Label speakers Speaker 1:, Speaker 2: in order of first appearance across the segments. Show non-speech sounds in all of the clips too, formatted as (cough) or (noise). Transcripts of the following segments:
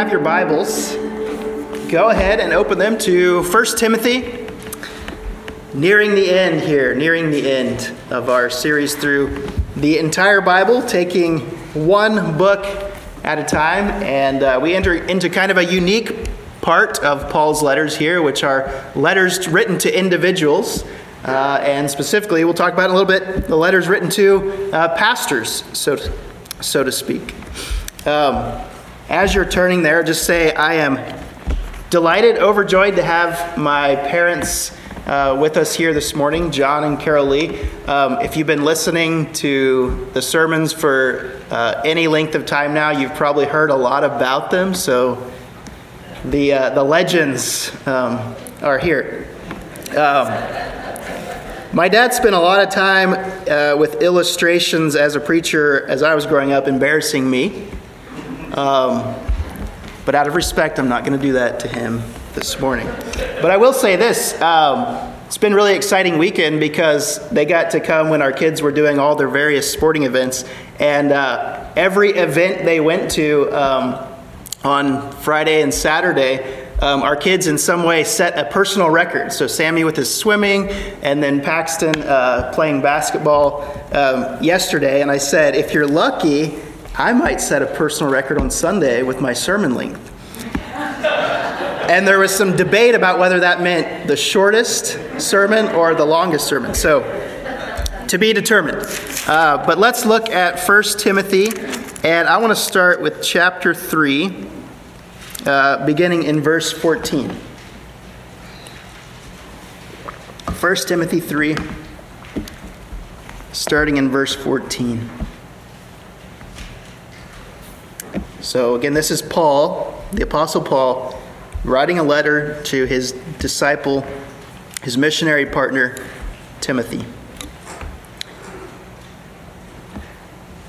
Speaker 1: have your Bibles, go ahead and open them to 1 Timothy. Nearing the end here, nearing the end of our series through the entire Bible, taking one book at a time. And uh, we enter into kind of a unique part of Paul's letters here, which are letters written to individuals. Uh, and specifically, we'll talk about in a little bit the letters written to uh, pastors, so to, so to speak. Um, as you're turning there, just say, I am delighted, overjoyed to have my parents uh, with us here this morning, John and Carol Lee. Um, if you've been listening to the sermons for uh, any length of time now, you've probably heard a lot about them. So the, uh, the legends um, are here. Um, my dad spent a lot of time uh, with illustrations as a preacher as I was growing up, embarrassing me. Um, but out of respect, I'm not going to do that to him this morning. But I will say this um, it's been really exciting weekend because they got to come when our kids were doing all their various sporting events. And uh, every event they went to um, on Friday and Saturday, um, our kids in some way set a personal record. So Sammy with his swimming, and then Paxton uh, playing basketball um, yesterday. And I said, if you're lucky, I might set a personal record on Sunday with my sermon length. and there was some debate about whether that meant the shortest sermon or the longest sermon. So, to be determined. Uh, but let's look at 1 Timothy, and I want to start with chapter 3, uh, beginning in verse 14. 1 Timothy 3, starting in verse 14. So, again, this is Paul, the Apostle Paul, writing a letter to his disciple, his missionary partner, Timothy.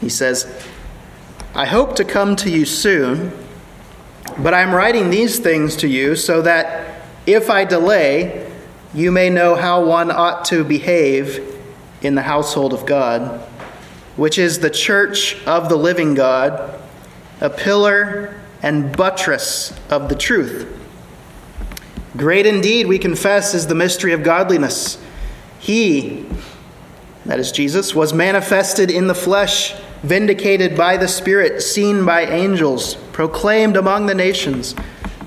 Speaker 1: He says, I hope to come to you soon, but I'm writing these things to you so that if I delay, you may know how one ought to behave in the household of God, which is the church of the living God a pillar and buttress of the truth. Great indeed, we confess, is the mystery of godliness. He, that is Jesus, was manifested in the flesh, vindicated by the Spirit, seen by angels, proclaimed among the nations,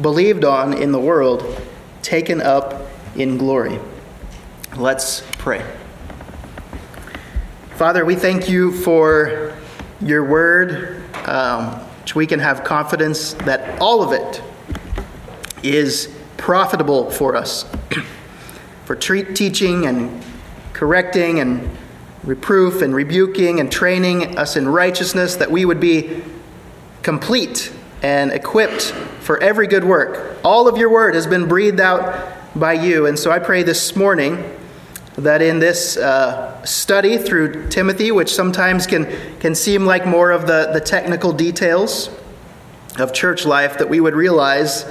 Speaker 1: believed on in the world, taken up in glory. Let's pray. Father, we thank you for your word. Um, which we can have confidence that all of it is profitable for us (clears throat) for teaching and correcting and reproof and rebuking and training us in righteousness, that we would be complete and equipped for every good work. All of your word has been breathed out by you. And so I pray this morning that in this uh, study through Timothy, which sometimes can, can seem like more of the, the technical details of church life, that we would realize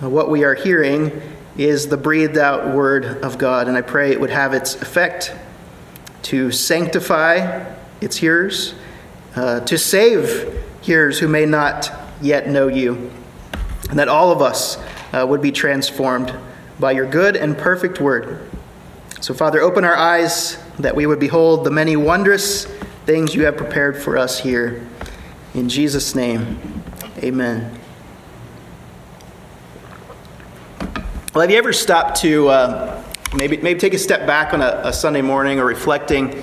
Speaker 1: what we are hearing is the breathed out word of God. And I pray it would have its effect to sanctify its hearers, uh, to save hearers who may not yet know you, and that all of us uh, would be transformed by your good and perfect word. So, Father, open our eyes that we would behold the many wondrous things you have prepared for us here. In Jesus' name, amen. Well, have you ever stopped to uh, maybe, maybe take a step back on a, a, Sunday morning or reflecting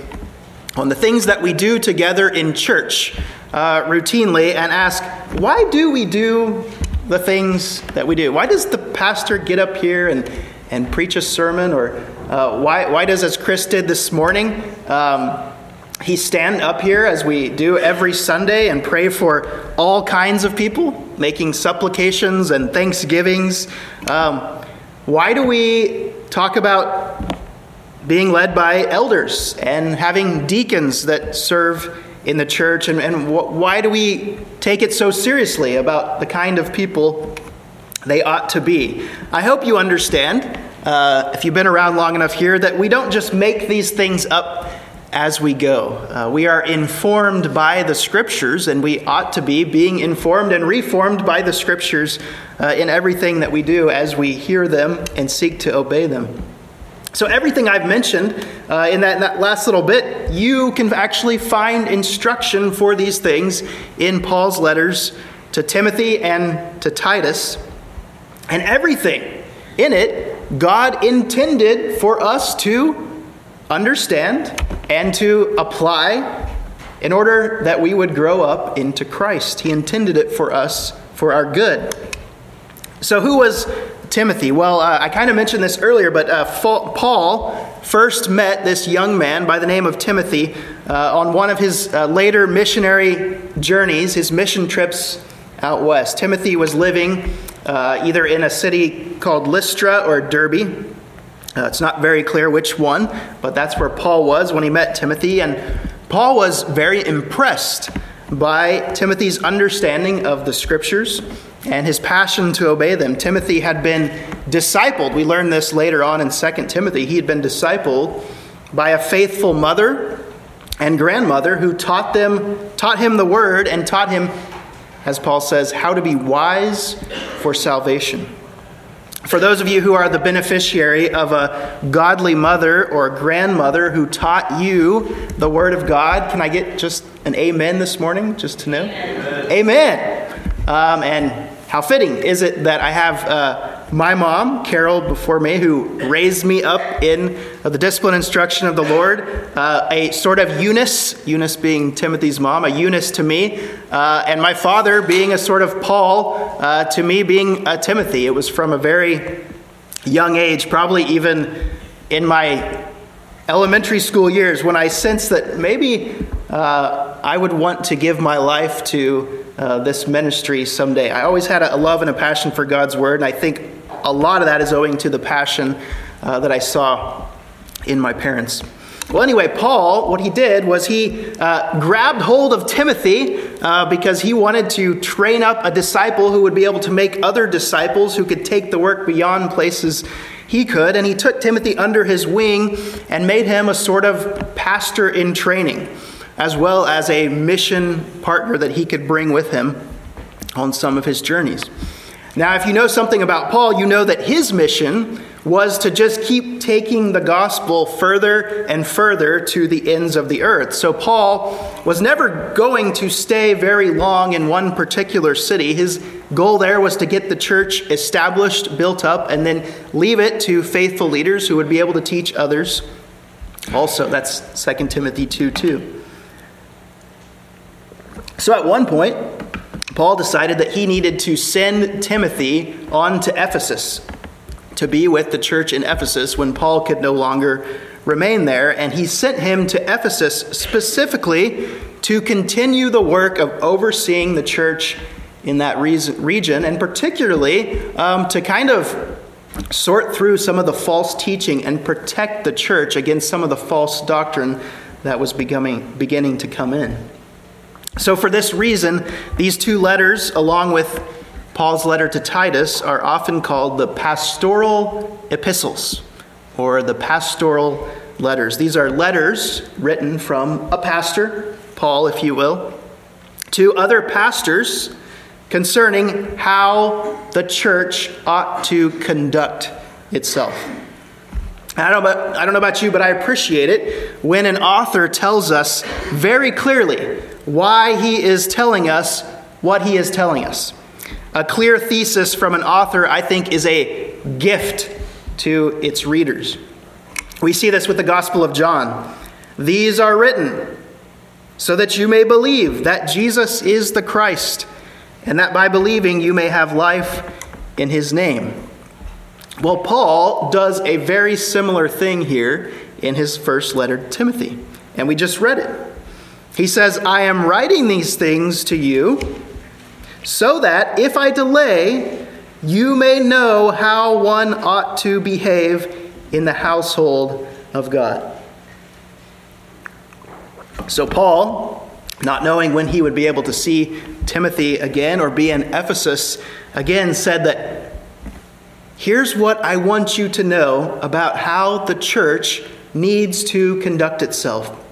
Speaker 1: on the things that we do together in church uh, routinely and ask, why do we do the things that we do? Why does the pastor get up here and, and preach a sermon or uh, why, why does, as Chris did this morning, um, he stand up here as we do every Sunday and pray for all kinds of people, making supplications and thanksgivings? Um, why do we talk about being led by elders and having deacons that serve in the church? And, and wh- why do we take it so seriously about the kind of people they ought to be? I hope you understand uh, if you've been around long enough here, that we don't just make these things up as we go. Uh, we are informed by the scriptures, and we ought to be being informed and reformed by the scriptures uh, in everything that we do as we hear them and seek to obey them. So, everything I've mentioned uh, in, that, in that last little bit, you can actually find instruction for these things in Paul's letters to Timothy and to Titus. And everything in it, God intended for us to understand and to apply in order that we would grow up into Christ. He intended it for us for our good. So, who was Timothy? Well, uh, I kind of mentioned this earlier, but uh, Paul first met this young man by the name of Timothy uh, on one of his uh, later missionary journeys, his mission trips out west. Timothy was living uh, either in a city called Lystra or Derbe. Uh, it's not very clear which one, but that's where Paul was when he met Timothy. And Paul was very impressed by Timothy's understanding of the scriptures and his passion to obey them. Timothy had been discipled. We learn this later on in 2 Timothy. He had been discipled by a faithful mother and grandmother who taught them taught him the word and taught him as Paul says how to be wise for salvation. For those of you who are the beneficiary of a godly mother or grandmother who taught you the Word of God, can I get just an amen this morning, just to know? Amen. amen. Um, and how fitting is it that I have uh, my mom, Carol, before me, who raised me up in uh, the discipline instruction of the Lord, uh, a sort of Eunice, Eunice being Timothy's mom, a Eunice to me, uh, and my father being a sort of Paul uh, to me being a Timothy. It was from a very young age, probably even in my elementary school years, when I sensed that maybe uh, I would want to give my life to uh, this ministry someday. I always had a, love and a passion for God's Word, and I think a lot of that is owing to the passion uh, that I saw in my parents. Well, anyway, Paul, what he did was he uh, grabbed hold of Timothy uh, because he wanted to train up a disciple who would be able to make other disciples who could take the work beyond places he could. And he took Timothy under his wing and made him a sort of pastor in training as well as a mission partner that he could bring with him on some of his journeys. Now, if you know something about Paul, you know that his mission was to just keep taking the gospel further and further to the ends of the earth. So, Paul was never going to stay very long in one particular city. His goal there was to get the church established, built up, and then leave it to faithful leaders who would be able to teach others also. That's 2 Timothy 2 2. So at one point, Paul decided that he needed to send Timothy on to Ephesus to be with the church in Ephesus when Paul could no longer remain there. And he sent him to Ephesus specifically to continue the work of overseeing the church in that region, and particularly um, to kind of sort through some of the false teaching and protect the church against some of the false doctrine that was becoming, beginning to come in. So, for this reason, these two letters, along with Paul's letter to Titus, are often called the pastoral epistles or the pastoral letters. These are letters written from a pastor, Paul, if you will, to other pastors concerning how the church ought to conduct itself. I don't, know about, I don't know about you, but I appreciate it when an author tells us very clearly why he is telling us what he is telling us. A clear thesis from an author, I think, is a gift to its readers. We see this with the Gospel of John. These are written so that you may believe that Jesus is the Christ, and that by believing you may have life in his name. Well, Paul does a very similar thing here in his first letter to Timothy, and we just read it. He says, I am writing these things to you so that if I delay, you may know how one ought to behave in the household of God. So, Paul, not knowing when he would be able to see Timothy again or be in Ephesus again, said that here's what I want you to know about how the church needs to conduct itself.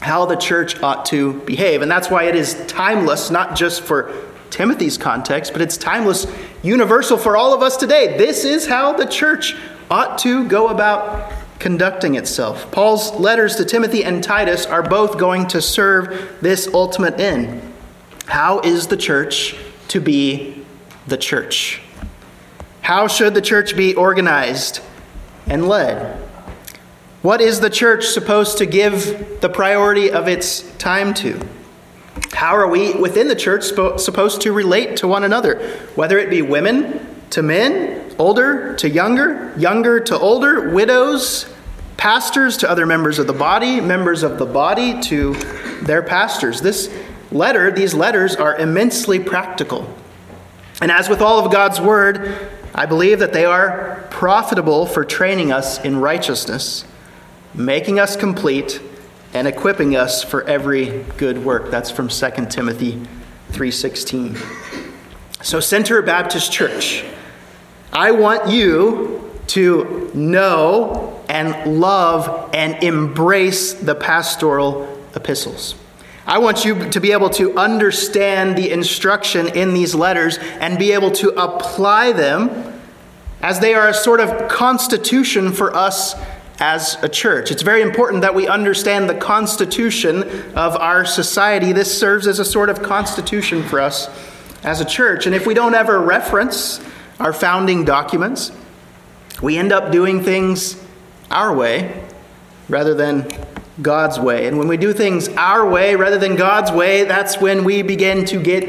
Speaker 1: How the church ought to behave. And that's why it is timeless, not just for Timothy's context, but it's timeless, universal for all of us today. This is how the church ought to go about conducting itself. Paul's letters to Timothy and Titus are both going to serve this ultimate end. How is the church to be the church? How should the church be organized and led? What is the church supposed to give the priority of its time to? How are we within the church supposed to relate to one another? Whether it be women to men, older to younger, younger to older, widows, pastors to other members of the body, members of the body to their pastors. This letter, these letters are immensely practical. And as with all of God's word, I believe that they are profitable for training us in righteousness making us complete and equipping us for every good work. That's from 2 Timothy 3:16. So Center Baptist Church, I want you to know and love and embrace the pastoral epistles. I want you to be able to understand the instruction in these letters and be able to apply them as they are a sort of constitution for us as a church. It's very important that we understand the constitution of our society. This serves as a sort of constitution for us as a church. And if we don't ever reference our founding documents, we end up doing things our way rather than God's way. And when we do things our way rather than God's way, that's when we begin to get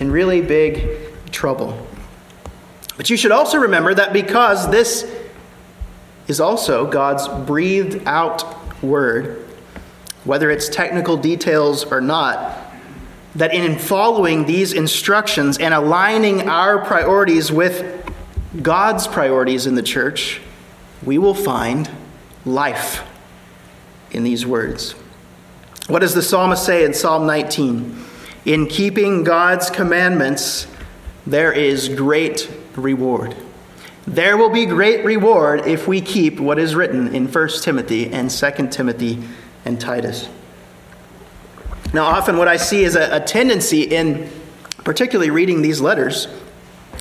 Speaker 1: in really big trouble. But you should also remember that because this is also God's breathed out word, whether it's technical details or not, that in following these instructions and aligning our priorities with God's priorities in the church, we will find life in these words. What does the psalmist say in Psalm 19? In keeping God's commandments, there is great reward. There will be great reward if we keep what is written in 1 Timothy and 2 Timothy and Titus. Now, often what I see is a, a tendency in particularly reading these letters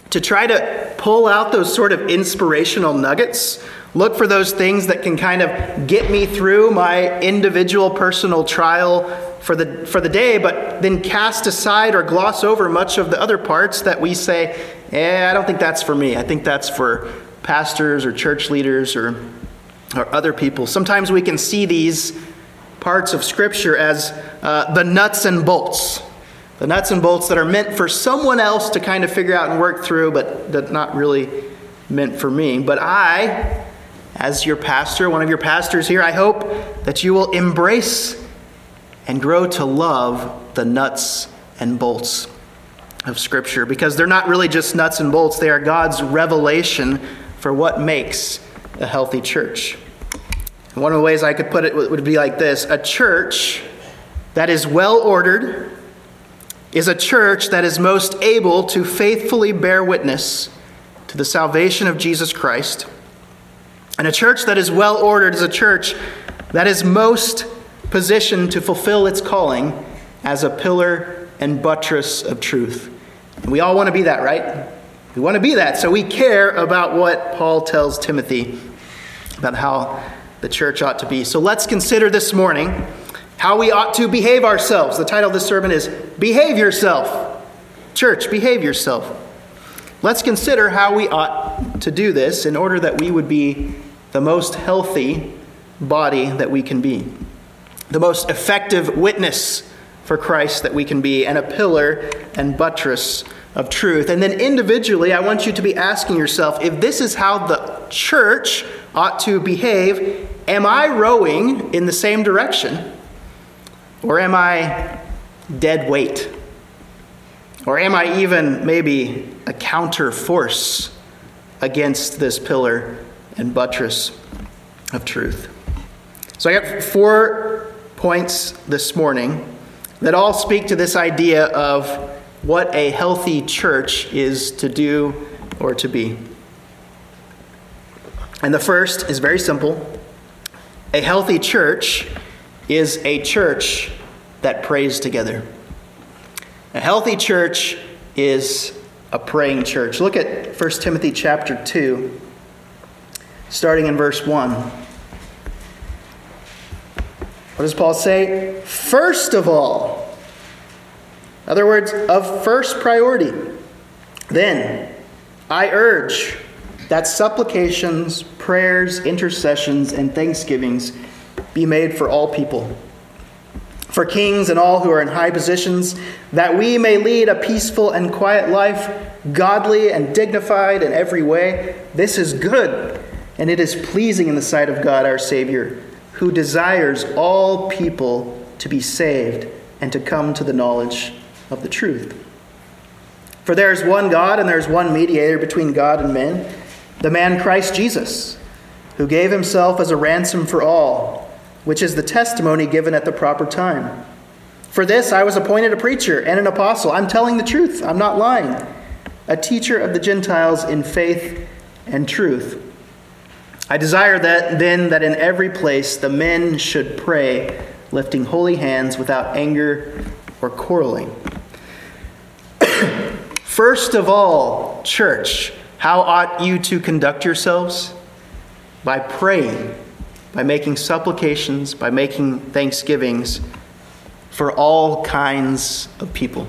Speaker 1: to try to pull out those sort of inspirational nuggets, look for those things that can kind of get me through my individual personal trial for the, for the day, but then cast aside or gloss over much of the other parts that we say, eh, I don't think that's for me. I think that's for pastors or church leaders or, or other people. Sometimes we can see these parts of Scripture as uh, the nuts and bolts. The nuts and bolts that are meant for someone else to kind of figure out and work through, but that not really meant for me. But I, as your pastor, one of your pastors here, I hope that you will embrace and grow to love the nuts and bolts of Scripture because they're not really just nuts and bolts, they are God's revelation for what makes a healthy church. One of the ways I could put it would be like this a church that is well ordered is a church that is most able to faithfully bear witness to the salvation of Jesus Christ. And a church that is well ordered is a church that is most positioned to fulfill its calling as a pillar and buttress of truth. We all want to be that, right? We want to be that. So we care about what Paul tells Timothy about how the church ought to be. So let's consider this morning how we ought to behave ourselves. The title of this sermon is Behave Yourself. Church, behave yourself. Let's consider how we ought to do this in order that we would be the most healthy body that we can be the most effective witness for Christ that we can be, and a pillar and buttress of truth. And then individually, I want you to be asking yourself if this is how the church ought to behave, am I rowing in the same direction? Or am I dead weight? Or am I even maybe a counter force against this pillar and buttress of truth? So I got four points this morning that all speak to this idea of what a healthy church is to do or to be. And the first is very simple a healthy church is a church that prays together. A healthy church is a praying church. Look at 1 Timothy chapter 2, starting in verse 1. What does Paul say? First of all, in other words, of first priority, then I urge that supplications, prayers, intercessions, and thanksgivings be made for all people, for kings and all who are in high positions, that we may lead a peaceful and quiet life, godly and dignified in every way. This is good, and it is pleasing in the sight of God our Savior, who desires all people to be saved and to come to the knowledge of the truth. For there is one God, and there is one mediator between God and men, the man Christ Jesus, who gave himself as a ransom for all, which is the testimony given at the proper time. For this I was appointed a preacher and an apostle. I'm telling the truth, I'm not lying. A teacher of the Gentiles in faith and truth. I desire that then that in every place the men should pray, lifting holy hands without anger or quarreling. (coughs) First of all, church, how ought you to conduct yourselves? By praying, by making supplications, by making thanksgivings for all kinds of people.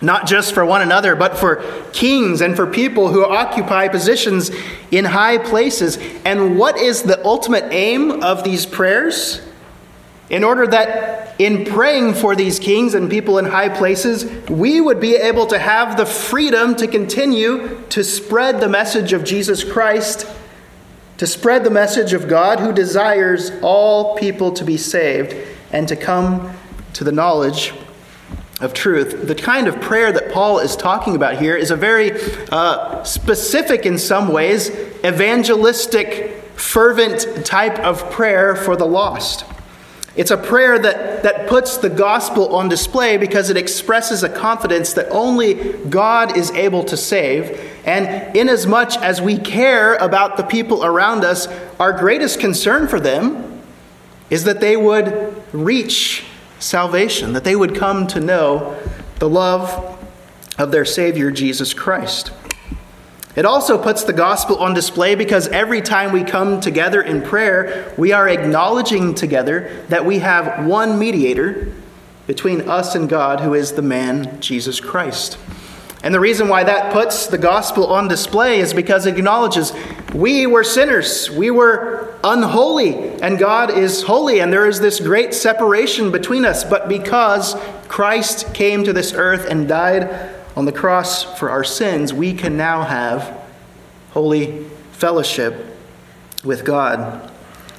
Speaker 1: Not just for one another, but for kings and for people who occupy positions in high places. And what is the ultimate aim of these prayers? In order that in praying for these kings and people in high places, we would be able to have the freedom to continue to spread the message of Jesus Christ, to spread the message of God who desires all people to be saved and to come to the knowledge of truth. The kind of prayer that Paul is talking about here is a very uh, specific, in some ways, evangelistic, fervent type of prayer for the lost. It's a prayer that, that puts the gospel on display because it expresses a confidence that only God is able to save. And inasmuch as we care about the people around us, our greatest concern for them is that they would reach salvation, that they would come to know the love of their Savior, Jesus Christ. It also puts the gospel on display because every time we come together in prayer, we are acknowledging together that we have one mediator between us and God, who is the man Jesus Christ. And the reason why that puts the gospel on display is because it acknowledges we were sinners, we were unholy, and God is holy, and there is this great separation between us. But because Christ came to this earth and died on the cross for our sins, we can now have holy fellowship with God.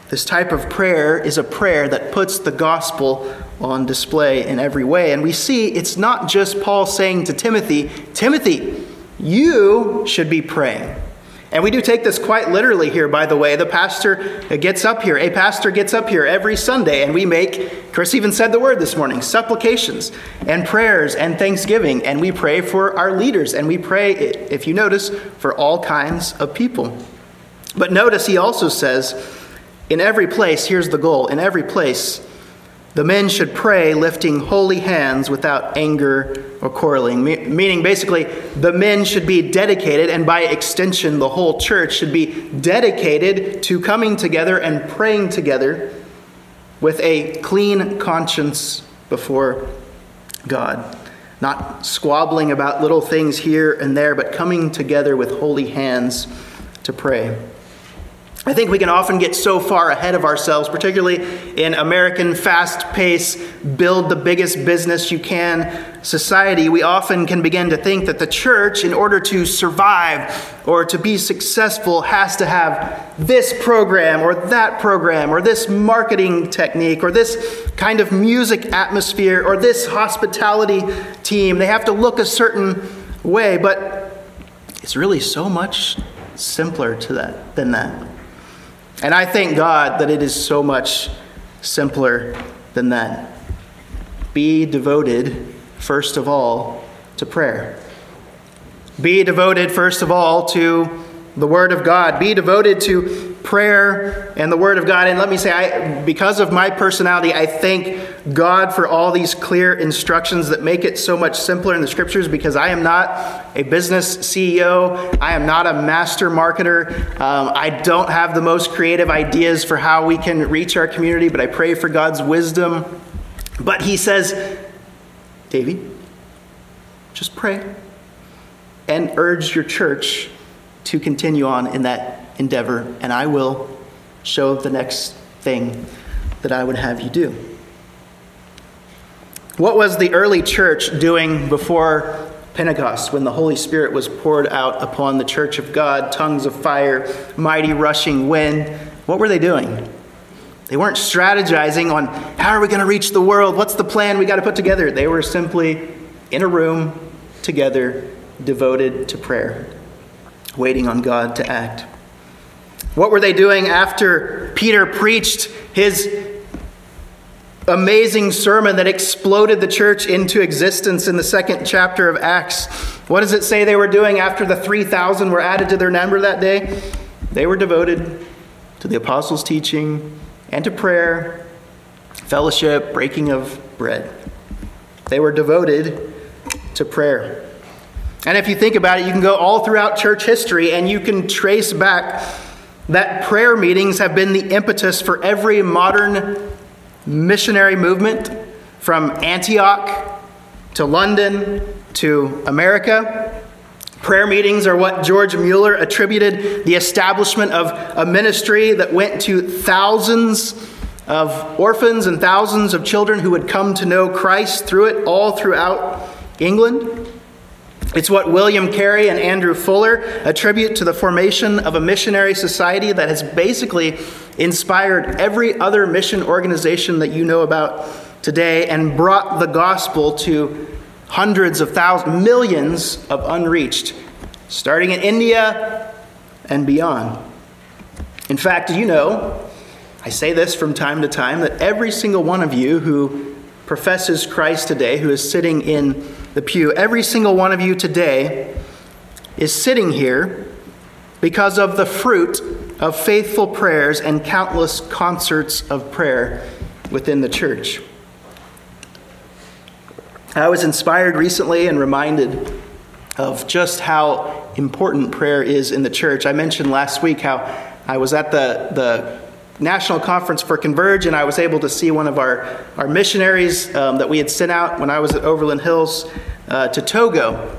Speaker 1: This type of prayer is a prayer that puts the gospel on display in every way. And we see it's not just Paul saying to Timothy, Timothy, you should be praying. And we do take this quite literally here, by the way. The pastor gets up here, a pastor gets up here every Sunday, and we make, Chris even said the word this morning, supplications and prayers and thanksgiving. And we pray for our leaders, and we pray, if you notice, for all kinds of people. But notice he also says, in every place, here's the goal in every place, the men should pray lifting holy hands without anger or quarreling. meaning, basically, the men should be dedicated, and by extension, the whole church should be dedicated to coming together and praying together with a clean conscience before God. Not squabbling about little things here and there, but coming together with holy hands to pray. I think we can often get so far ahead of ourselves, particularly in American fast paced, build the biggest business you can society. We often can begin to think that the church, in order to survive or to be successful, has to have this program or that program or this marketing technique or this kind of music atmosphere or this hospitality team. They have to look a certain way, but it's really so much simpler to that than that. And I thank God that it is so much simpler than that. Be devoted, first of all, to prayer. Be devoted, first of all, to the Word of God. Be devoted to prayer and the Word of God. And let me say, I, because of my personality, I thank God for all these clear instructions that make it so much simpler in the Scriptures because I am not a business CEO. I am not a master marketer. Um, I don't have the most creative ideas for how we can reach our community, but I pray for God's wisdom. But He says, Davy, just pray and urge your church to continue on in that endeavor, and I will show the next thing that I would have you do. What was the early church doing before Pentecost when the Holy Spirit was poured out upon the church of God, tongues of fire, mighty rushing wind? What were they doing? They weren't strategizing on how are we going to reach the world? What's the plan we got to put together? They were simply in a room together, devoted to prayer, waiting on God to act. What were they doing after Peter preached his amazing sermon that exploded the church into existence in the second chapter of Acts? What does it say they were doing after the 3,000 were added to their number that day? They were devoted to the apostles' teaching and to prayer, fellowship, breaking of bread. They were devoted to prayer. And if you think about it, you can go all throughout church history and you can trace back that prayer meetings have been the impetus for every modern missionary movement from Antioch to London to America. Prayer meetings are what George Mueller attributed the establishment of a ministry that went to thousands of orphans and thousands of children who would come to know Christ through it all throughout England. It's what William Carey and Andrew Fuller attribute to the formation of a missionary society that has basically inspired every other mission organization that you know about today and brought the gospel to hundreds of thousands, millions of unreached, starting in India and beyond. In fact, you know, I say this from time to time, that every single one of you who professes Christ today, who is sitting in the pew, every single one of you today is sitting here because of the fruit of faithful prayers and countless concerts of prayer within the church. I was inspired recently and reminded of just how important prayer is in the church. I mentioned last week how I was at the, the National Conference for Converge, and I was able to see one of our, our missionaries um, that we had sent out when I was at Overland Hills uh, to Togo.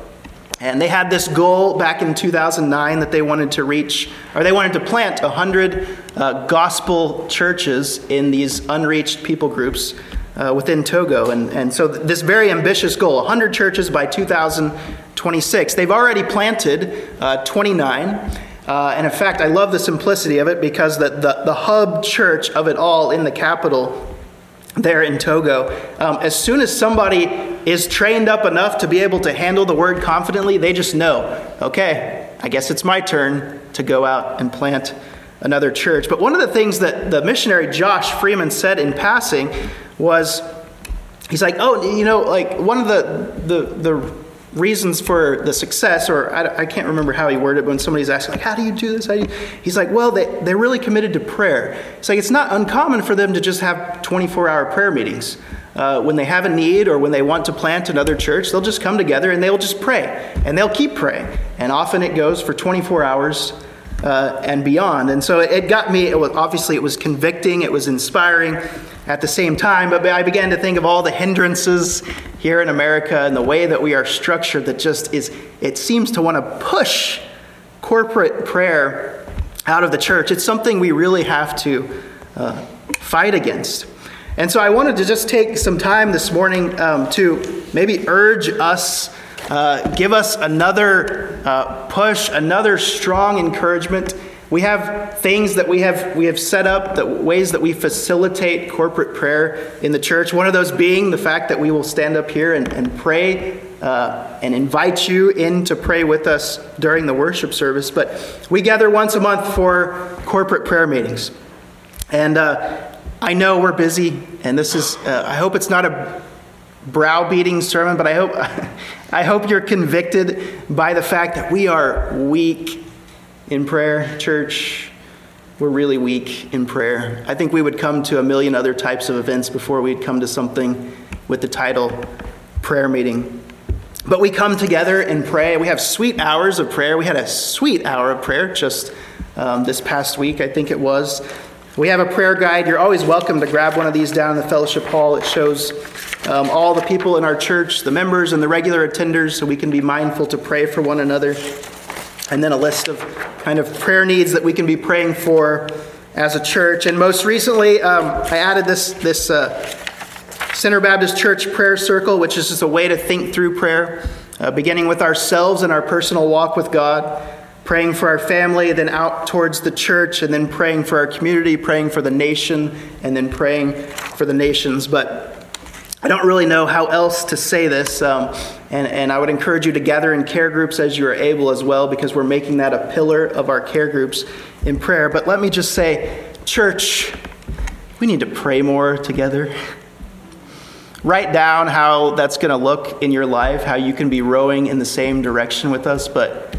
Speaker 1: And they had this goal back in 2009 that they wanted to reach, or they wanted to plant 100 uh, gospel churches in these unreached people groups uh, within Togo. And, and so, th- this very ambitious goal 100 churches by 2026. They've already planted uh, 29. Uh, and in fact, I love the simplicity of it because the, the, the hub church of it all in the capital there in Togo, um, as soon as somebody is trained up enough to be able to handle the word confidently, they just know, okay, I guess it's my turn to go out and plant another church. But one of the things that the missionary Josh Freeman said in passing was, he's like, oh, you know, like one of the, the, the reasons for the success, or I, I, can't remember how he worded it, but when somebody's asking, like, how do you do this? You? He's like, well, they, they're really committed to prayer. It's like, it's not uncommon for them to just have 24 hour prayer meetings. Uh, when they have a need or when they want to plant another church, they'll just come together and they'll just pray. And they'll keep praying. And often it goes for 24 hours uh, and beyond. And so it got me, it was, obviously, it was convicting, it was inspiring at the same time, but I began to think of all the hindrances here in America and the way that we are structured that just is, it seems to want to push corporate prayer out of the church. It's something we really have to uh, fight against. And so I wanted to just take some time this morning um, to maybe urge us, uh, give us another uh, push, another strong encouragement we have things that we have we have set up, that ways that we facilitate corporate prayer in the church. One of those being the fact that we will stand up here and, and pray uh, and invite you in to pray with us during the worship service. But we gather once a month for corporate prayer meetings, and uh, I know we're busy, and this is. Uh, I hope it's not a browbeating sermon, but I hope (laughs) I hope you're convicted by the fact that we are weak in prayer, church. we're really weak in prayer. I think we would come to a million other types of events before we'd come to something with the title prayer meeting. But we come together and pray. We have sweet hours of prayer. We had a sweet hour of prayer just um, this past week, I think it was. We have a prayer guide. You're always welcome to grab one of these down in the fellowship hall. It shows um, all the people in our church, the members and the regular attenders, so we can be mindful to pray for one another and then a list of kind of prayer needs that we can be praying for as a church. And most recently, um, I added this this uh, Center Baptist Church prayer circle, which is just a way to think through prayer, uh, beginning with ourselves and our personal walk with God, praying for our family, then out towards the church, and then praying for our community, praying for the nation, and then praying for the nations. But I don't really know how else to say this, um, and, and I would encourage you to gather in care groups as you are able as well, because we're making that a pillar of our care groups in prayer. But let me just say, church, we need to pray more together. Write down how that's going to look in your life, how you can be rowing in the same direction with us, but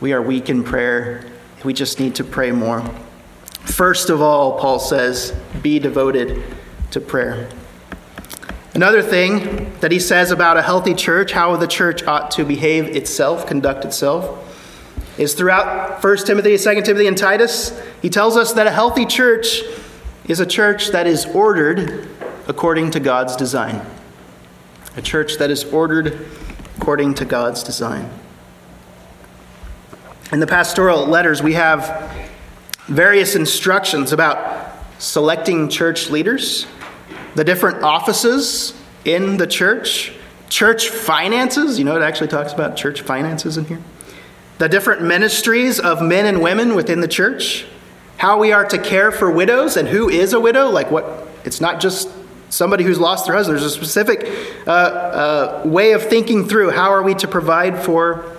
Speaker 1: we are weak in prayer. We just need to pray more. First of all, Paul says, be devoted to prayer. Another thing that he says about a healthy church, how the church ought to behave itself, conduct itself, is throughout 1 Timothy, 2 Timothy, and Titus, he tells us that a healthy church is a church that is ordered according to God's design. A church that is ordered according to God's design. In the pastoral letters, we have various instructions about selecting church leaders the different offices in the church, church finances. You know, it actually talks about church finances in here. The different ministries of men and women within the church, how we are to care for widows and who is a widow. Like, what? It's not just somebody who's lost their husband. There's a specific uh, uh, way of thinking through how are we to provide for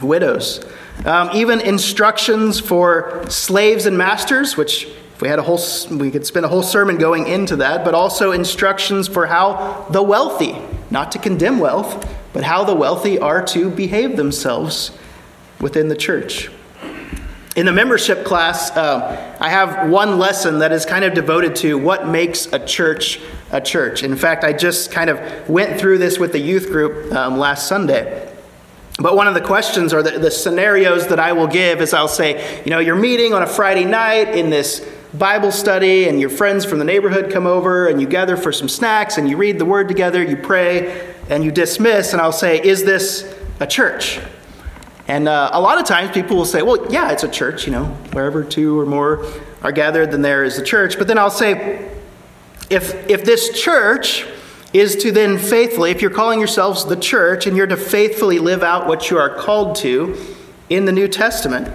Speaker 1: widows. Um, even instructions for slaves and masters, which we had a whole, we could spend a whole sermon going into that, but also instructions for how the wealthy, not to condemn wealth, but how the wealthy are to behave themselves within the church. In the membership class, uh, I have one lesson that is kind of devoted to what makes a church a church. In fact, I just kind of went through this with the youth group um, last Sunday. But one of the questions or the, the scenarios that I will give is I'll say, you know, you're meeting on a Friday night in this Bible study and your friends from the neighborhood come over and you gather for some snacks and you read the word together, you pray, and you dismiss. And I'll say, Is this a church? And uh, a lot of times people will say, Well, yeah, it's a church, you know, wherever two or more are gathered, then there is a church. But then I'll say, if, if this church is to then faithfully, if you're calling yourselves the church and you're to faithfully live out what you are called to in the New Testament,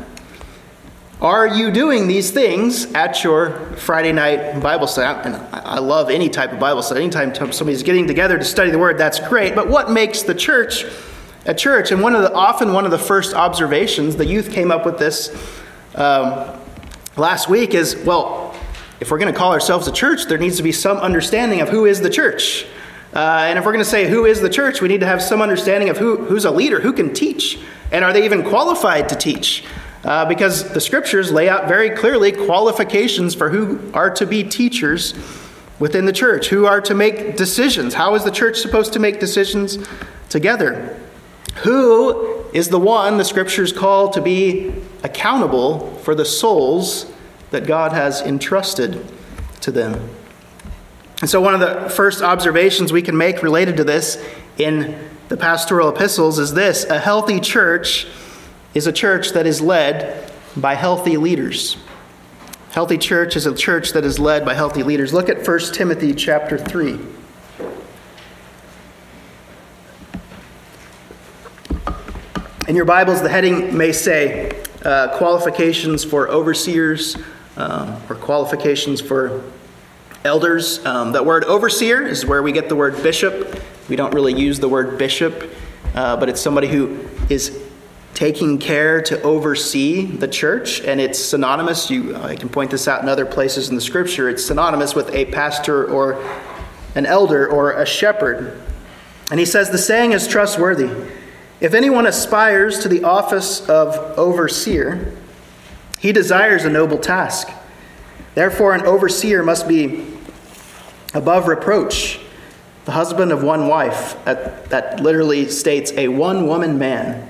Speaker 1: are you doing these things at your Friday night Bible study? And I love any type of Bible study. Anytime somebody's getting together to study the Word, that's great. But what makes the church a church? And one of the often one of the first observations the youth came up with this um, last week is well, if we're going to call ourselves a church, there needs to be some understanding of who is the church. Uh, and if we're going to say who is the church, we need to have some understanding of who, who's a leader, who can teach, and are they even qualified to teach? Uh, because the scriptures lay out very clearly qualifications for who are to be teachers within the church, who are to make decisions. How is the church supposed to make decisions together? Who is the one the scriptures call to be accountable for the souls that God has entrusted to them? And so, one of the first observations we can make related to this in the pastoral epistles is this a healthy church is a church that is led by healthy leaders. Healthy church is a church that is led by healthy leaders. Look at 1 Timothy chapter 3. In your Bibles, the heading may say uh, qualifications for overseers um, or qualifications for elders. Um, that word overseer is where we get the word bishop. We don't really use the word bishop, uh, but it's somebody who is taking care to oversee the church, and it's synonymous. You, I can point this out in other places in the scripture. It's synonymous with a pastor or an elder or a shepherd. And he says the saying is trustworthy. If anyone aspires to the office of overseer, He desires a noble task. Therefore, an overseer must be above reproach, the husband of one wife. That, that literally states a one woman man.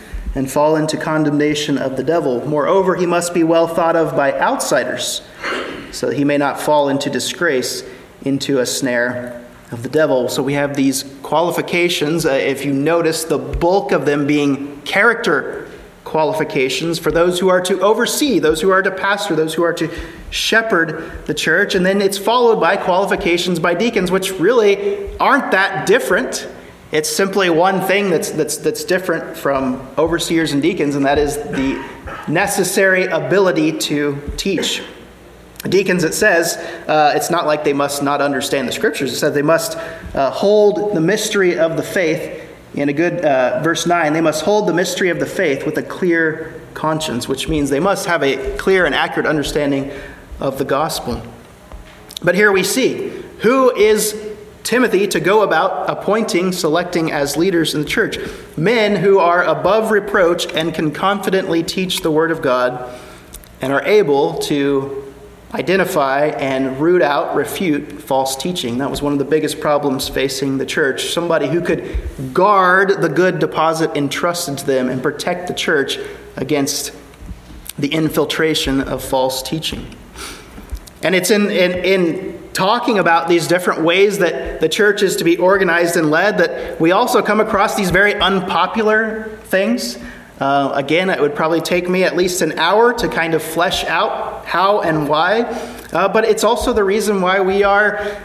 Speaker 1: and fall into condemnation of the devil. Moreover, he must be well thought of by outsiders, so that he may not fall into disgrace, into a snare of the devil. So we have these qualifications. Uh, if you notice, the bulk of them being character qualifications for those who are to oversee, those who are to pastor, those who are to shepherd the church. And then it's followed by qualifications by deacons, which really aren't that different. It's simply one thing that's, that's, that's different from overseers and deacons, and that is the necessary ability to teach. Deacons, it says, uh, it's not like they must not understand the scriptures. It says they must uh, hold the mystery of the faith. In a good uh, verse 9, they must hold the mystery of the faith with a clear conscience, which means they must have a clear and accurate understanding of the gospel. But here we see who is Timothy to go about appointing, selecting as leaders in the church men who are above reproach and can confidently teach the word of God and are able to identify and root out, refute false teaching. That was one of the biggest problems facing the church. Somebody who could guard the good deposit entrusted to them and protect the church against the infiltration of false teaching. And it's in, in, in talking about these different ways that the church is to be organized and led that we also come across these very unpopular things. Uh, again, it would probably take me at least an hour to kind of flesh out how and why, uh, but it's also the reason why we are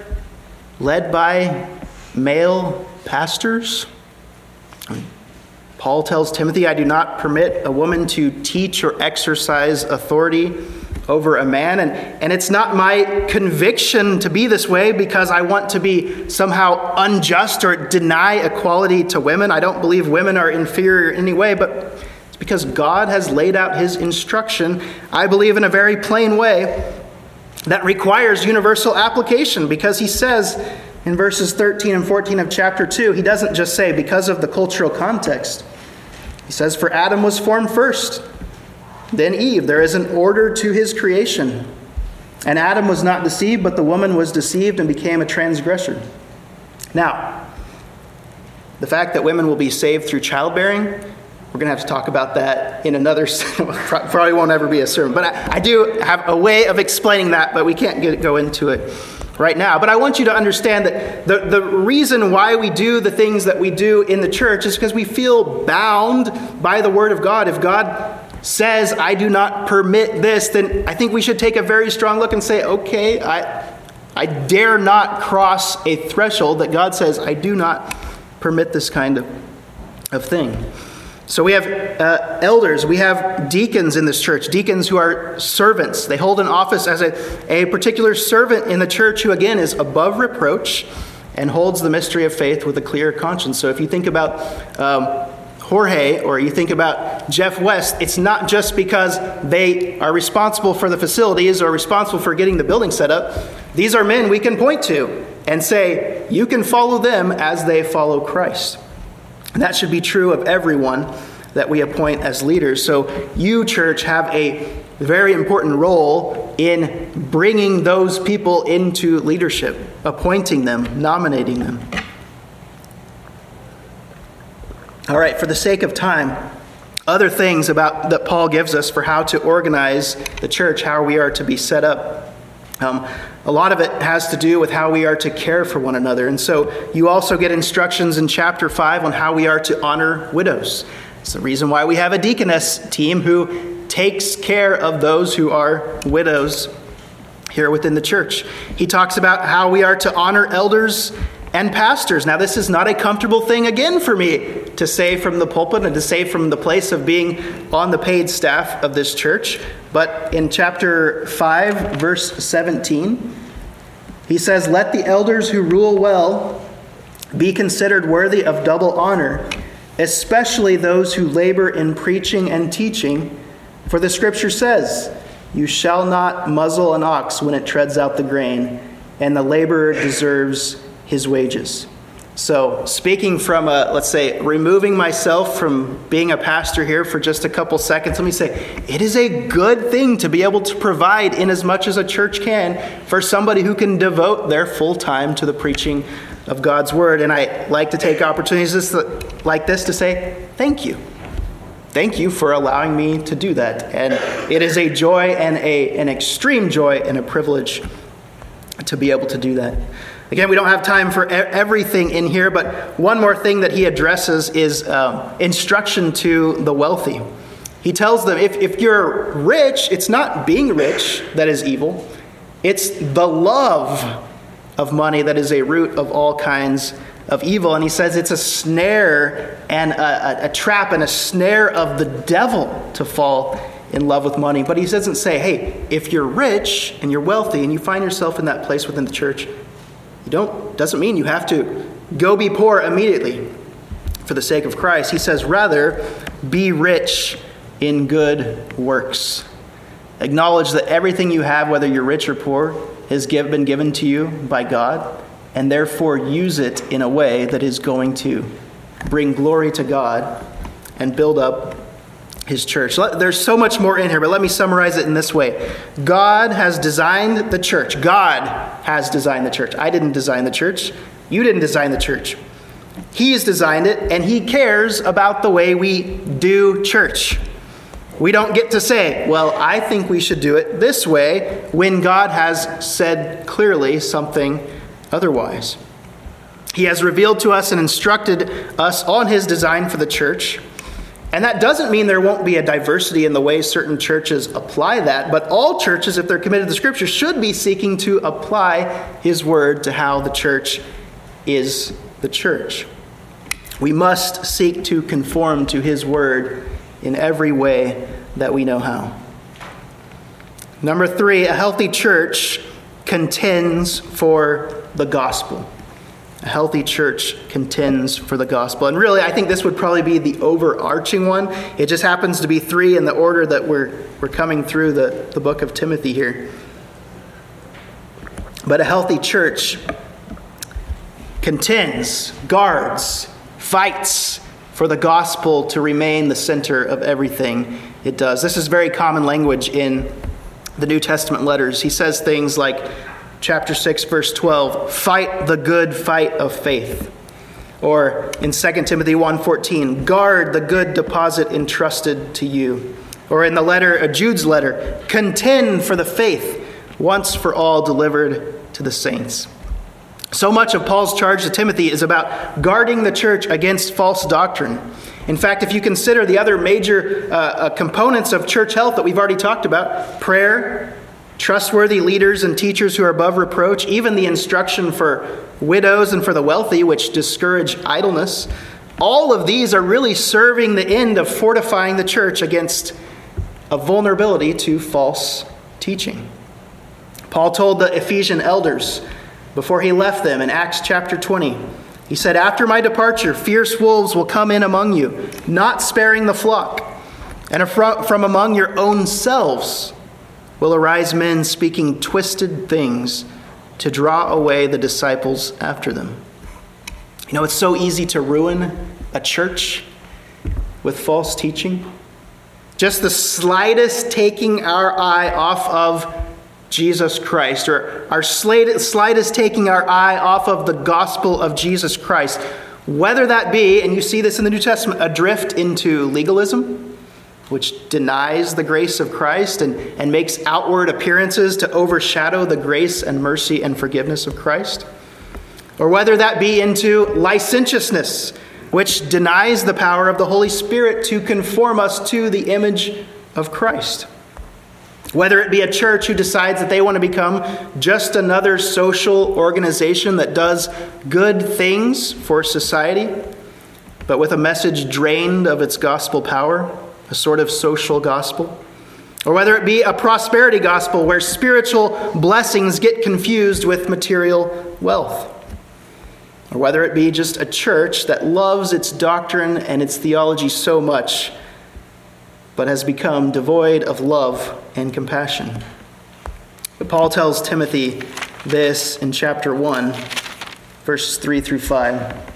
Speaker 1: led by male pastors. Paul tells Timothy, I do not permit a woman to teach or exercise authority over a man. And, and it's not my conviction to be this way because I want to be somehow unjust or deny equality to women. I don't believe women are inferior in any way, but it's because God has laid out his instruction, I believe, in a very plain way that requires universal application because he says in verses 13 and 14 of chapter 2, he doesn't just say because of the cultural context. He says, For Adam was formed first then Eve. There is an order to his creation. And Adam was not deceived, but the woman was deceived and became a transgressor. Now, the fact that women will be saved through childbearing, we're going to have to talk about that in another, (laughs) probably won't ever be a sermon. But I, I do have a way of explaining that, but we can't get, go into it right now. But I want you to understand that the, the reason why we do the things that we do in the church is because we feel bound by the Word of God. If God says, I do not permit this, then I think we should take a very strong look and say, okay, I, I dare not cross a threshold that God says, I do not permit this kind of, of thing. So we have uh, elders, we have deacons in this church, deacons who are servants. They hold an office as a, a particular servant in the church who, again, is above reproach and holds the mystery of faith with a clear conscience. So if you think about um, Jorge or you think about Jeff West, it's not just because they are responsible for the facilities or responsible for getting the building set up. These are men we can point to and say, you can follow them as they follow Christ. And that should be true of everyone that we appoint as leaders. So, you, church, have a very important role in bringing those people into leadership, appointing them, nominating them. All right, for the sake of time, other things about that Paul gives us for how to organize the church, how we are to be set up. Um, a lot of it has to do with how we are to care for one another. And so you also get instructions in chapter 5 on how we are to honor widows. It's the reason why we have a deaconess team who takes care of those who are widows here within the church. He talks about how we are to honor elders and pastors. Now, this is not a comfortable thing again for me to say from the pulpit and to say from the place of being on the paid staff of this church. But in chapter 5, verse 17, he says, Let the elders who rule well be considered worthy of double honor, especially those who labor in preaching and teaching. For the scripture says, You shall not muzzle an ox when it treads out the grain, and the laborer deserves his wages. So, speaking from a, let's say, removing myself from being a pastor here for just a couple seconds, let me say it is a good thing to be able to provide, in as much as a church can, for somebody who can devote their full time to the preaching of God's word. And I like to take opportunities like this to say thank you. Thank you for allowing me to do that. And it is a joy and a, an extreme joy and a privilege to be able to do that. Again, we don't have time for everything in here, but one more thing that he addresses is um, instruction to the wealthy. He tells them if, if you're rich, it's not being rich that is evil, it's the love of money that is a root of all kinds of evil. And he says it's a snare and a, a, a trap and a snare of the devil to fall in love with money. But he doesn't say, hey, if you're rich and you're wealthy and you find yourself in that place within the church, you don't doesn't mean you have to go be poor immediately for the sake of Christ. He says rather be rich in good works. Acknowledge that everything you have whether you're rich or poor has been given to you by God and therefore use it in a way that is going to bring glory to God and build up his church. There's so much more in here, but let me summarize it in this way God has designed the church. God has designed the church. I didn't design the church. You didn't design the church. He has designed it, and He cares about the way we do church. We don't get to say, well, I think we should do it this way when God has said clearly something otherwise. He has revealed to us and instructed us on His design for the church. And that doesn't mean there won't be a diversity in the way certain churches apply that, but all churches, if they're committed to Scripture, should be seeking to apply His Word to how the church is the church. We must seek to conform to His Word in every way that we know how. Number three, a healthy church contends for the gospel a healthy church contends for the gospel. And really, I think this would probably be the overarching one. It just happens to be three in the order that we're, we're coming through the, the book of Timothy here. But a healthy church contends, guards, fights for the gospel to remain the center of everything it does. This is very common language in the New Testament letters. He says things like, chapter 6 verse 12 fight the good fight of faith. Or in 2 timothy 1.14 guard the good deposit entrusted to you. Or in the letter uh, jude's letter contend for the faith once for all delivered to the saints. So much of paul's charge to timothy is about guarding the church against false doctrine. In fact if you consider the other major uh, uh, components of church health that we've already talked about prayer trustworthy leaders and teachers who are above reproach, even the instruction for widows and for the wealthy, which discourage idleness. All of these are really serving the end of fortifying the church against a vulnerability to false teaching. Paul told the Ephesian elders before he left them in Acts chapter 20, he said, After my departure, fierce wolves will come in among you, not sparing the flock, and from among your own selves will arise men speaking twisted things to draw away the disciples after them. You know, it's so easy to ruin a church with false teaching. Just the slightest taking our eye off of Jesus Christ, or our slightest taking our eye off of the gospel of Jesus Christ, whether that be, and you see this in the New Testament, a drift into legalism which denies the grace of Christ and, and makes outward appearances to overshadow the grace and mercy and forgiveness of Christ. Or whether that be into licentiousness, which denies the power of the Holy Spirit to conform us to the image of Christ. Whether it be a church who decides that they want to become just another social organization that does good things for society, but with a message drained of its gospel power, a sort of social gospel. Or whether it be a prosperity gospel where spiritual blessings get confused with material wealth. Or whether it be just a church that loves its doctrine and its theology so much, but has become devoid of love and compassion. But Paul tells Timothy this in chapter 1, verses 3 through 5.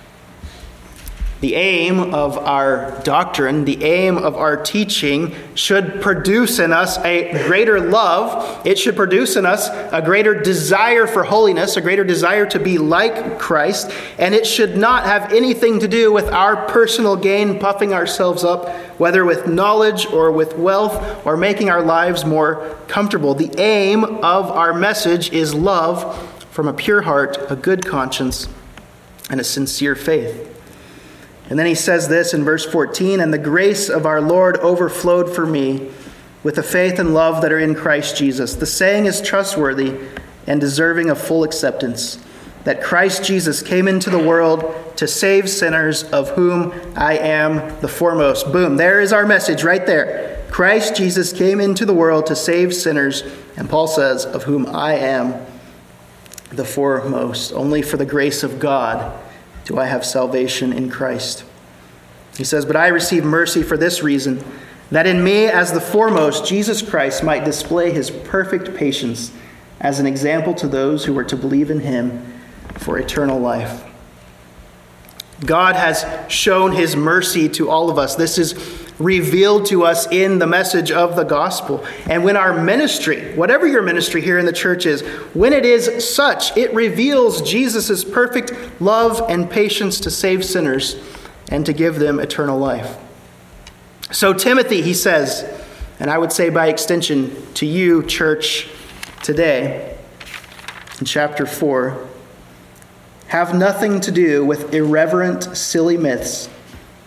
Speaker 1: The aim of our doctrine, the aim of our teaching should produce in us a greater love. It should produce in us a greater desire for holiness, a greater desire to be like Christ. And it should not have anything to do with our personal gain, puffing ourselves up, whether with knowledge or with wealth or making our lives more comfortable. The aim of our message is love from a pure heart, a good conscience, and a sincere faith. And then he says this in verse 14 And the grace of our Lord overflowed for me with the faith and love that are in Christ Jesus. The saying is trustworthy and deserving of full acceptance that Christ Jesus came into the world to save sinners, of whom I am the foremost. Boom, there is our message right there. Christ Jesus came into the world to save sinners, and Paul says, of whom I am the foremost. Only for the grace of God do I have salvation in Christ. He says, But I receive mercy for this reason, that in me, as the foremost, Jesus Christ might display his perfect patience as an example to those who were to believe in him for eternal life. God has shown his mercy to all of us. This is revealed to us in the message of the gospel. And when our ministry, whatever your ministry here in the church is, when it is such, it reveals Jesus' perfect love and patience to save sinners and to give them eternal life. So, Timothy, he says, and I would say by extension to you, church, today, in chapter 4, have nothing to do with irreverent, silly myths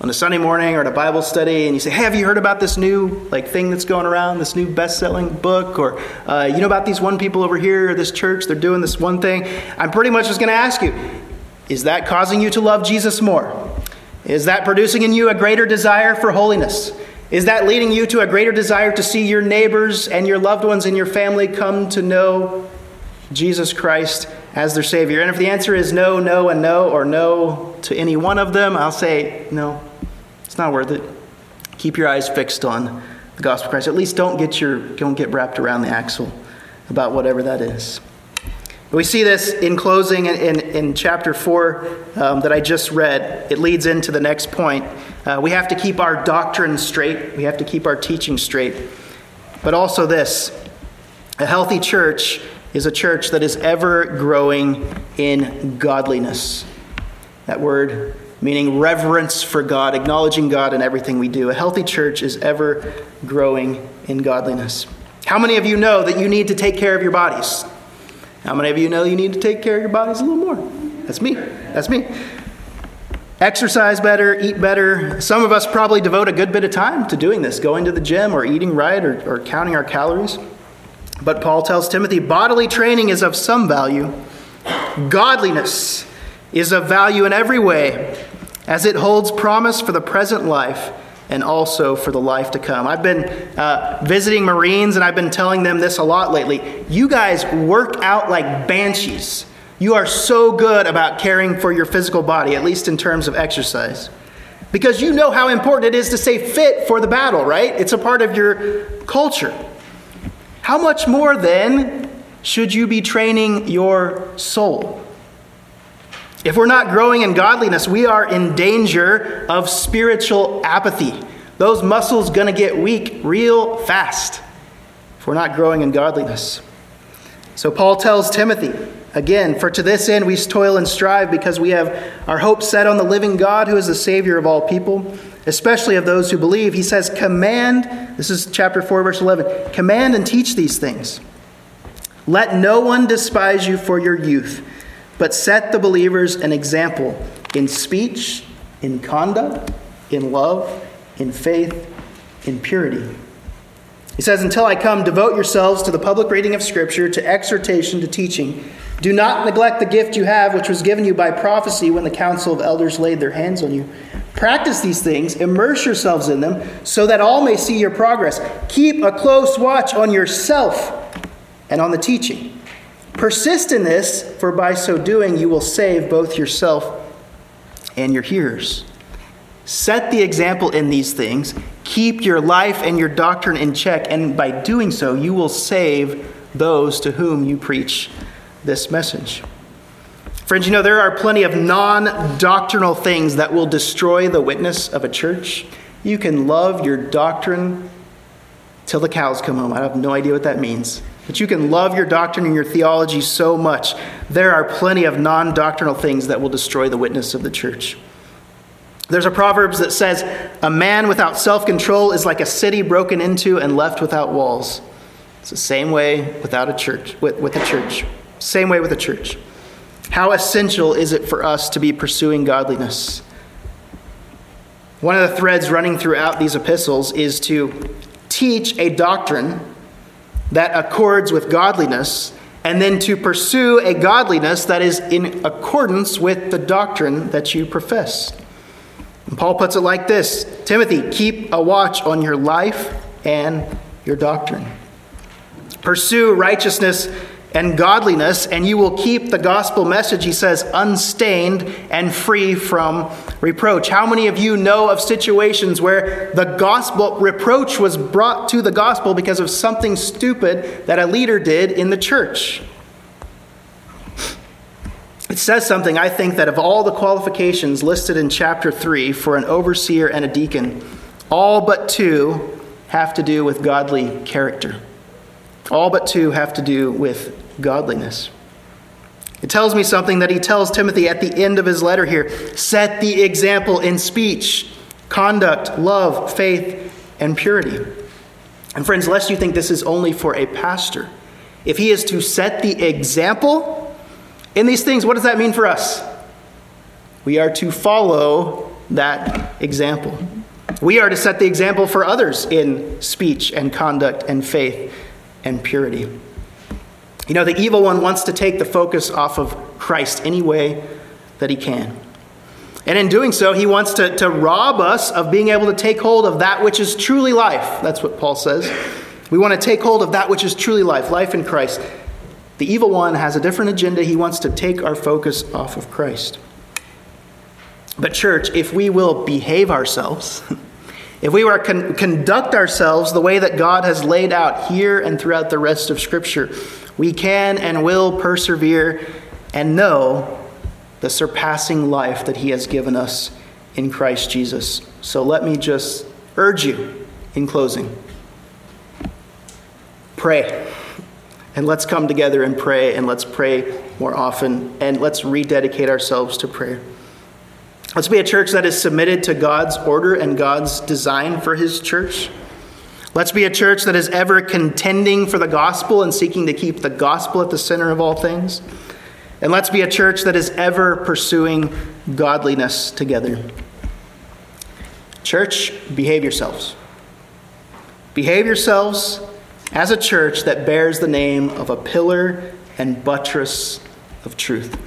Speaker 1: on a Sunday morning or at a Bible study and you say, hey, have you heard about this new like thing that's going around, this new best-selling book? Or uh, you know about these one people over here, this church, they're doing this one thing. I'm pretty much just going to ask you, is that causing you to love Jesus more? Is that producing in you a greater desire for holiness? Is that leading you to a greater desire to see your neighbors and your loved ones and your family come to know Jesus Christ as their Savior? And if the answer is no, no, and no, or no to any one of them, I'll say no. Not worth it. Keep your eyes fixed on the gospel of Christ. At least don't get your don't get wrapped around the axle about whatever that is. We see this in closing in, in, in chapter 4 um, that I just read. It leads into the next point. Uh, we have to keep our doctrine straight, we have to keep our teaching straight. But also, this a healthy church is a church that is ever growing in godliness. That word meaning reverence for God, acknowledging God in everything we do. A healthy church is ever growing in godliness. How many of you know that you need to take care of your bodies? How many of you know you need to take care of your bodies a little more? That's me. That's me. Exercise better, eat better. Some of us probably devote a good bit of time to doing this, going to the gym or eating right or, or counting our calories. But Paul tells Timothy bodily training is of some value, godliness is of value in every way as it holds promise for the present life and also for the life to come. I've been uh, visiting Marines and I've been telling them this a lot lately. You guys work out like banshees. You are so good about caring for your physical body, at least in terms of exercise. Because you know how important it is to stay fit for the battle, right? It's a part of your culture. How much more then should you be training your soul? If we're not growing in godliness, we are in danger of spiritual apathy. Those muscles going to get weak real fast if we're not growing in godliness. So Paul tells Timothy, again, for to this end we toil and strive because we have our hope set on the living God who is the Savior of all people, especially of those who believe. He says, Command, this is chapter 4, verse 11, command and teach these things. Let no one despise you for your youth but set the believers an example in speech, in conduct, in love, in faith, in purity. He says, Until I come, devote yourselves to the public reading of Scripture, to exhortation, to teaching. Do not neglect the gift you have, which was given you by prophecy when the council of elders laid their hands on you. Practice these things, immerse yourselves in them, so that all may see your progress. Keep a close watch on yourself and on the teaching. Persist in this, for by so doing you will save both yourself and your hearers. Set the example in these things. Keep your life and your doctrine in check, and by doing so, you will save those to whom you preach this message. Friends, you know, there are plenty of non doctrinal things that will destroy the witness of a church. You can love your doctrine till the cows come home. I have no idea what that means that you can love your doctrine and your theology so much, there are plenty of non doctrinal things that will destroy the witness of the church. There's a Proverbs that says, A man without self control is like a city broken into and left without walls. It's the same way without a church, with, with a church. Same way with a church. How essential is it for us to be pursuing godliness? One of the threads running throughout these epistles is to teach a doctrine that accords with godliness, and then to pursue a godliness that is in accordance with the doctrine that you profess. And Paul puts it like this Timothy, keep a watch on your life and your doctrine. Pursue righteousness and godliness, and you will keep the gospel message, he says, unstained and free from reproach. How many of you know of situations where the gospel reproach was brought to the gospel because of something stupid that a leader did in the church? It says something, I think, that of all the qualifications listed in chapter 3 for an overseer and a deacon, all but two have to do with godly character. All but two have to do with godliness. It tells me something that he tells Timothy at the end of his letter here set the example in speech, conduct, love, faith, and purity. And friends, lest you think this is only for a pastor, if he is to set the example in these things, what does that mean for us? We are to follow that example. We are to set the example for others in speech and conduct and faith and purity. You know, the evil one wants to take the focus off of Christ any way that he can. And in doing so, he wants to, to rob us of being able to take hold of that which is truly life. That's what Paul says. We want to take hold of that which is truly life, life in Christ. The evil one has a different agenda. He wants to take our focus off of Christ. But, church, if we will behave ourselves, (laughs) if we were con- conduct ourselves the way that God has laid out here and throughout the rest of Scripture, we can and will persevere and know the surpassing life that He has given us in Christ Jesus. So let me just urge you in closing pray. And let's come together and pray, and let's pray more often, and let's rededicate ourselves to prayer. Let's be a church that is submitted to God's order and God's design for His church. Let's be a church that is ever contending for the gospel and seeking to keep the gospel at the center of all things. And let's be a church that is ever pursuing godliness together. Church, behave yourselves. Behave yourselves as a church that bears the name of a pillar and buttress of truth.